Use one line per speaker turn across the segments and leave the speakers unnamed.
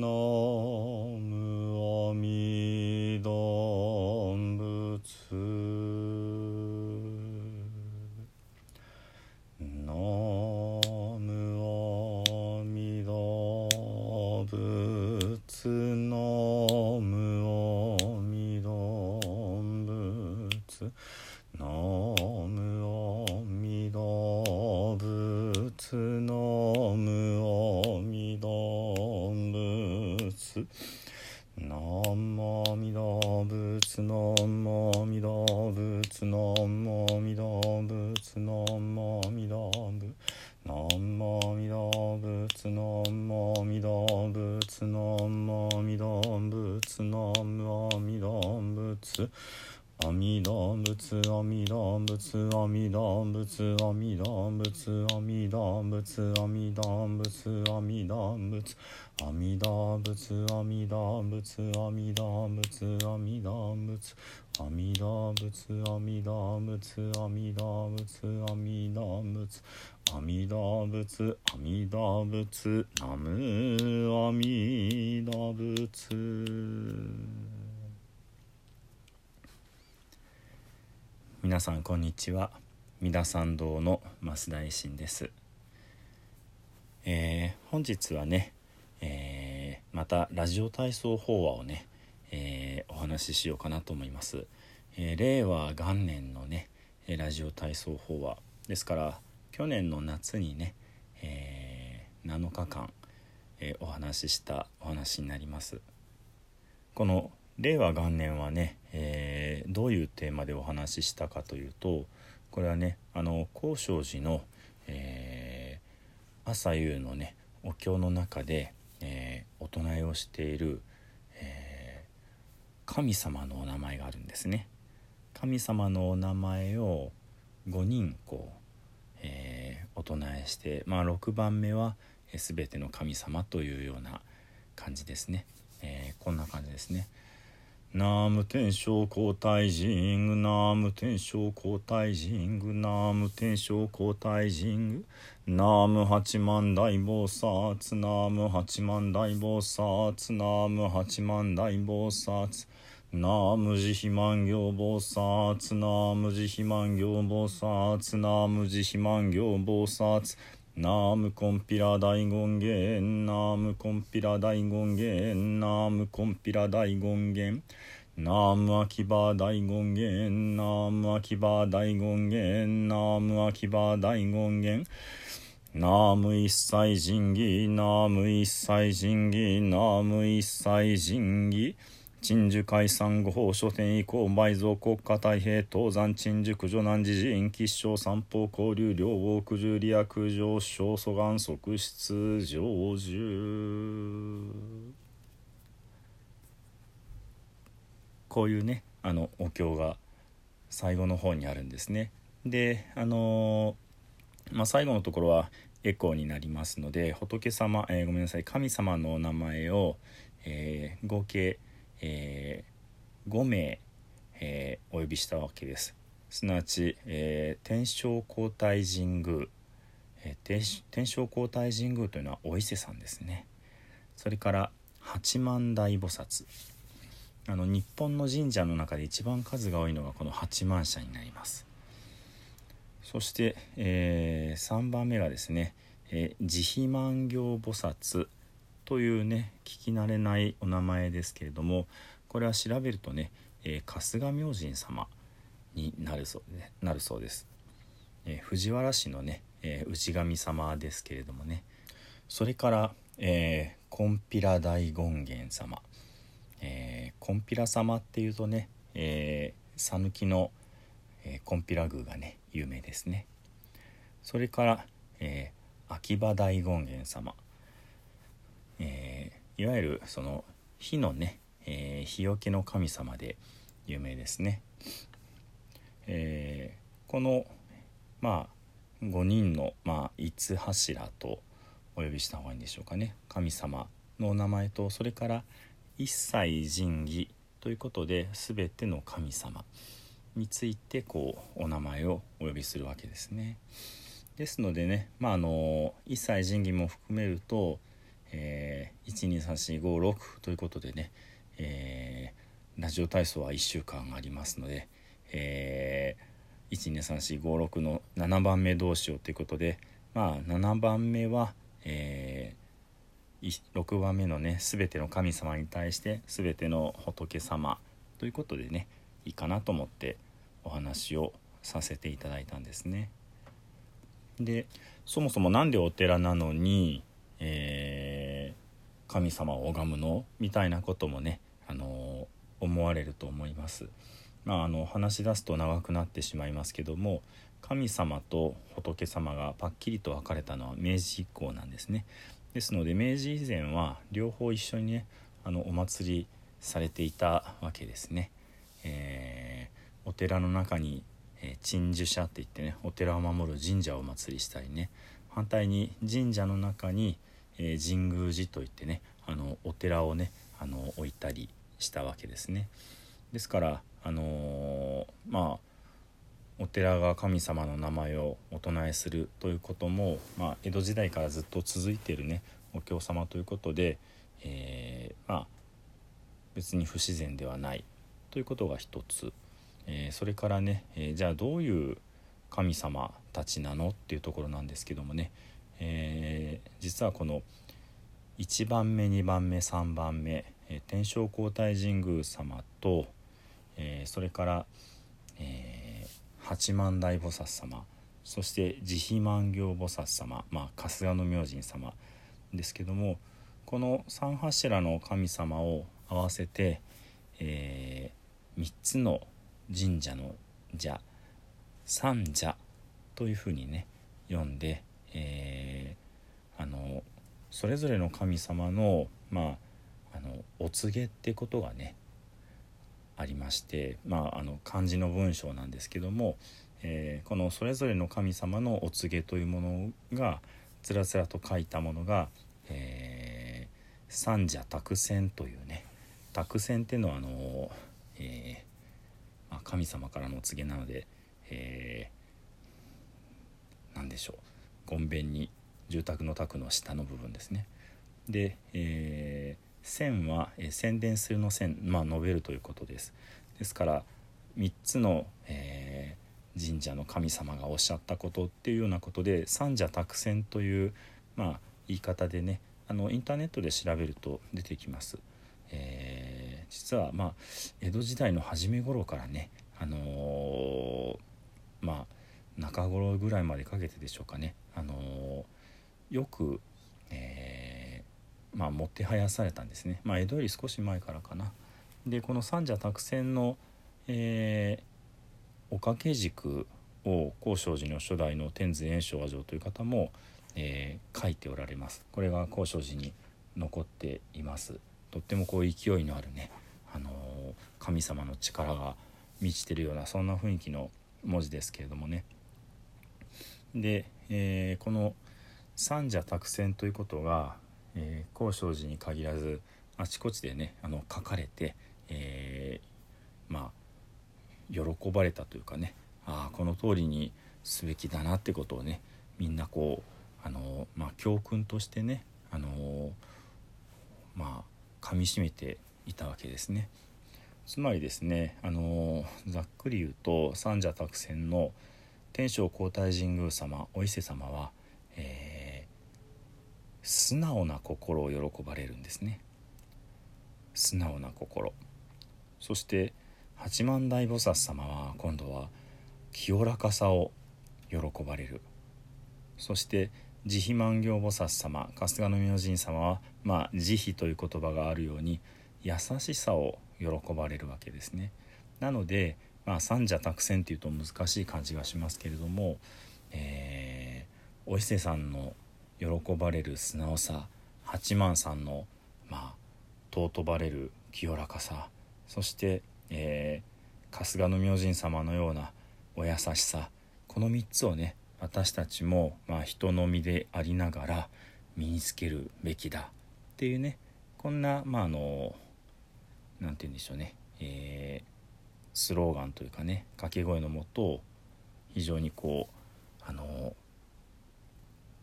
の仏ナムアミダ仏ナムアミダ仏ナムアミダ仏ナムアミダ仏南無阿弥陀仏南無阿弥陀仏南無阿弥陀仏南無阿弥陀仏阿弥陀仏阿弥陀仏阿弥陀仏阿弥陀仏阿弥陀仏阿弥陀仏阿弥陀仏阿弥陀仏阿弥陀仏阿弥陀仏阿弥陀仏阿弥陀仏阿弥陀仏阿弥陀仏阿弥陀仏阿弥陀仏阿弥陀仏ナム阿弥陀仏皆さんこんにちは。三田参道の増大臣です、えー、本日はね、えー、またラジオ体操法話をね、えー、お話ししようかなと思います、え令和元年のねラジオ体操法話ですから去年の夏にね、え7日間、えお話ししたお話になります。この令和元年はね、えー、どういうテーマでお話ししたかというとこれはねあの高尚寺の、えー、朝夕のねお経の中で、えー、お唱えをしている、え神様のお名前があるんですね。神様のお名前を5人こう、えお唱えして、まあ、6番目は、え、全ての神様というような感じですね。えこんな感じですね。ナム天正皇太神具ナム天正皇太神具ナム天正皇太神具ナム八万大菩薩。ナム八万大菩薩。ナム八万大菩薩。ナムジヒマン行菩薩。ナムジヒマン行菩薩。ナムジヒマン行菩薩。ナムコンピラ大権現。ナムコンピラ大権現。ナムコンピラ大権現。ナムアキバ大権現。ナムアキバ大権現。ナムアキバ大権現。ナム一切神儀ナム一切神儀ナム一切神儀鎮守海産五法書店以降埋蔵国家太平東山鎮守九女南寺寺院吉祥三宝交流両王九十利益上昇蘇願側室成就こういうねあのお経が最後の方にあるんですね。であの、まあ、最後のところはエコーになりますので仏様、えー、ごめんなさい神様のお名前を、えー、合計、え5名、えお呼びしたわけです。すなわち、え天正皇太神宮、え天正皇太神宮というのはお伊勢さんですね。それから八万大菩薩あの日本の神社の中で一番数が多いのがこの八幡社になりますそして、えー、3番目がですね、えー、慈悲万行菩薩というね聞き慣れないお名前ですけれどもこれは調べるとね、えー、春日明神様になるそうでなるそうです、えー、藤原氏のね、えー、氏神様ですけれどもね。それから、えー、コンピラ大権現様。えー、コンピラ様っていうとね讃岐、えー、の、えー、コンピラ宮がね有名ですね。それから、えー、秋葉大権現様、えー、いわゆるその火のね、えー、日よけの神様で有名ですね、えー、このまあ5人の、まあ、五柱とお呼びした方がいいんでしょうかね神様のお名前とそれから「一切神儀ということで全ての神様についてこうお名前をお呼びするわけですね。ですのでね、まあ、あの一切神儀も含めると、えー、123456ということでね、えー、ラジオ体操は1週間ありますので、えー、123456の7番目どうしようということで、まあ、7番目は、えー6番目のね全ての神様に対して全ての仏様ということでねいいかなと思ってお話をさせていただいたんですね。でそもそも何でお寺なのに、えー、神様を拝むの？みたいなこともね、あの思われると思います。まあ、あの話し出すと長くなってしまいますけども神様と仏様がパッキリと分かれたのは明治以降なんですね。ですので明治以前は両方一緒にねあのお祭りされていたわけですね。えー、お寺の中にえ鎮守者って言ってねお寺を守る神社をお祭りしたりね反対に神社の中に、えー、神宮寺といってねあのお寺をねあの置いたりしたわけですね。ですからあのー、まあお寺が神様の名前をお唱えするということも、まあ、江戸時代からずっと続いているねお経様ということで、えー、まあ別に不自然ではないということが一つえー、それからね、えー、じゃあどういう神様たちなのっていうところなんですけどもね、えー、実はこの1番目2番目3番目、え天正皇太神宮様と、えそれから、え八幡大菩薩様そして慈悲万行菩薩様、まあ、春日の明神様ですけどもこの三柱の神様を合わせて、えー、3つの神社の「社」三社というふうにね読んで、えー、あのそれぞれの神様の,、まあ、あのお告げってことがねありまして、まあ、あの漢字の文章なんですけども、えー、このそれぞれの神様のお告げというものがつらつらと書いたものが「えー、三者託戦」というね託戦っていうのはあの、えーまあ、神様からのお告げなので、えー、何でしょう。ごんべんに住宅の宅の下の部分ですね。で、えー、線は、えー、宣伝するの線、まあ、述べるということです。ですから3つの、えー、神社の神様がおっしゃったことっていうようなことで三者託戦という、まあ、言い方でねあのインターネットで調べると出てきます。えー、実はまあ江戸時代の初め頃からねあのー、まあ中頃ぐらいまでかけてでしょうかね、あのー、よく、えー、まあ、もてはやされたんですね、まあ、江戸より少し前からかな。でこの三者託戦の、えお掛け軸を高尚寺の初代の天図炎章和上という方も、え書いておられます。これが高尚寺に残っています。とってもこう勢いのあるね、あの神様の力が満ちてるようなそんな雰囲気の文字ですけれどもねで、えー、この三者託戦ということが、えー、高尚寺に限らずあちこちでねあの書かれて、えー、まあ喜ばれたというかねああこの通りにすべきだなってことをねみんなこうあの、まあ、教訓としてねあのまあ噛みしめていたわけですね。つまりですね、あのざっくり言うと三者託戦の天正皇太神宮様お伊勢様は、えー、素直な心を喜ばれるんですね。素直な心そして八幡大菩薩様は今度は清らかさを喜ばれるそして慈悲万行菩薩様春日の明神様は、まあ、慈悲という言葉があるように優しさを喜ばれるわけですね。なので、まあ、三者託戦っていうと難しい感じがしますけれども、えー、お伊勢さんの喜ばれる素直さ八幡さんの、まあ、尊ばれる清らかさそして、えー、春日の明神様のようなお優しさこの3つをね私たちも、まあ、人の身でありながら身につけるべきだっていうねこんなまああの何て言うんでしょうね、えー、スローガンというかね掛け声のもと非常にこうあの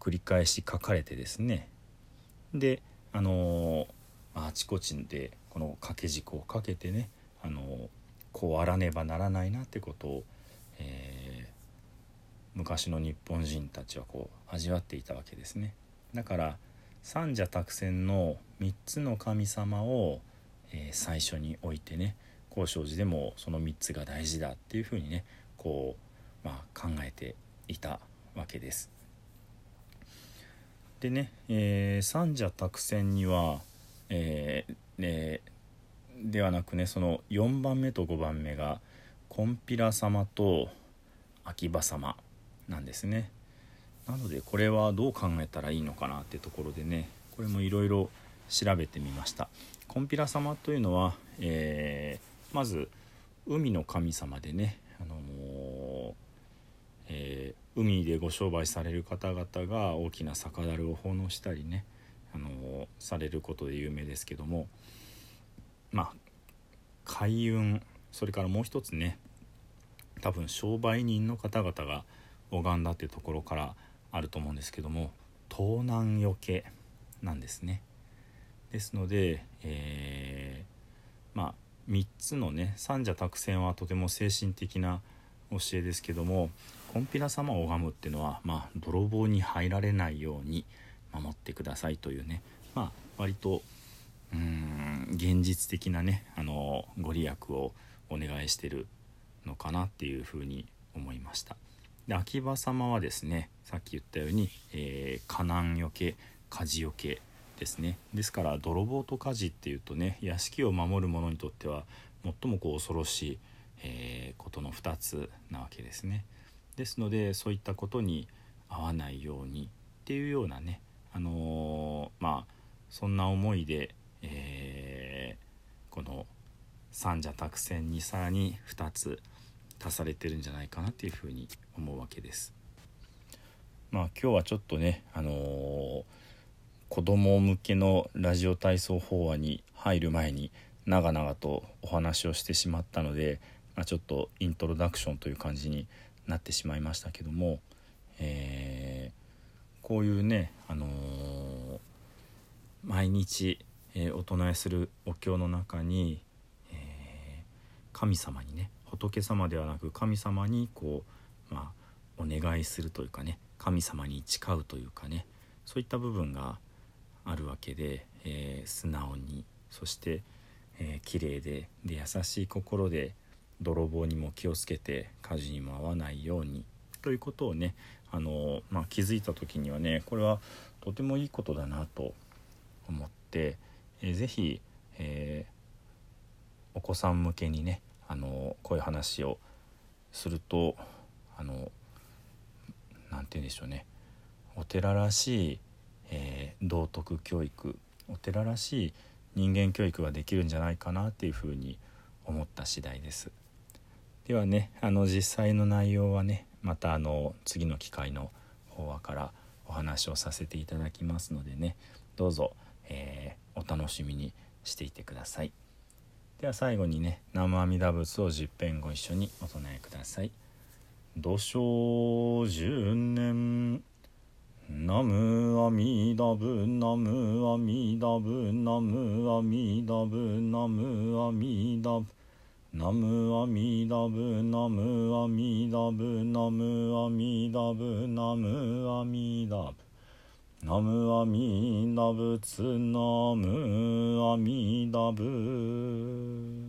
繰り返し書かれてですね。であのあちこちでこの掛け軸をかけてねあのこうあらねばならないなってことを、えー昔の日本人たちはこう味わっていたわけですね。だから三者託戦の3つの神様を、えー、最初に置いてね宝生寺でもその3つが大事だっていうふうにねこう、まあ、考えていたわけです。でね、えー、三者託戦には、えーね、ではなくねその4番目と5番目がコンピラ様と秋葉様なんですね。なのでこれはどう考えたらいいのかなってところでねこれもいろいろ調べてみました。コンピラ様というのは、え、まず海の神様でね、あのー、えー、海でご商売される方々が大きな酒樽を奉納したりね、あのー、されることで有名ですけどもまあ海運それからもう一つね多分商売人の方々が拝んだっていうところからあると思うんですけども盗難よけなんですね。ですので、えー、まあ3つのね三者託戦はとても精神的な教えですけどもコンピラ様を拝むっていうのは、まあ、泥棒に入られないように守ってくださいというね、まあ、割とうん現実的なねあのご利益をお願いしてるのかなっていうふうに思いました。で秋葉様はですねさっき言ったように、えー、火難よけ火事よけですねですから泥棒と火事っていうとね屋敷を守る者にとっては最もこう恐ろしい、えー、ことの2つなわけですね。ですのでそういったことに合わないようにっていうようなね、あのー、まあそんな思いで、えー、この三者託戦にさらに2つ足されてるんじゃないかなっていうふうに思うわけです。まあ今日はちょっとね、あのー子供向けのラジオ体操法話に入る前に長々とお話をしてしまったので、まあ、ちょっとイントロダクションという感じになってしまいましたけども、えー、こういうね、あのー、毎日、えー、お唱えするお経の中に、え神様にね仏様ではなく神様にこう、まあ、お願いするというかね神様に誓うというかねそういった部分があるわけで、えー、素直にそして、えー、綺麗でで優しい心で泥棒にも気をつけて火事にも合わないようにということをねあの、まあ、気づいた時にはねこれはとてもいいことだなと思って、えー、ぜひ、えー、お子さん向けにねあのこういう話をするとあの何て言うんでしょうねお寺らしいえー、道徳教育お寺らしい人間教育ができるんじゃないかなっていうふうに思った次第です。ではねあの実際の内容はねまたあの次の機会の法話からお話をさせていただきますのでねどうぞ、えー、お楽しみにしていてください。では最後にね南無阿弥陀仏を十遍ご一緒にお唱えください土生十年ナムアミダブナムアミダブナムアミダブナムアミダブナムアミダブナムアミダブナムアミダブナムアミダブナムアミダブツナムアミダブ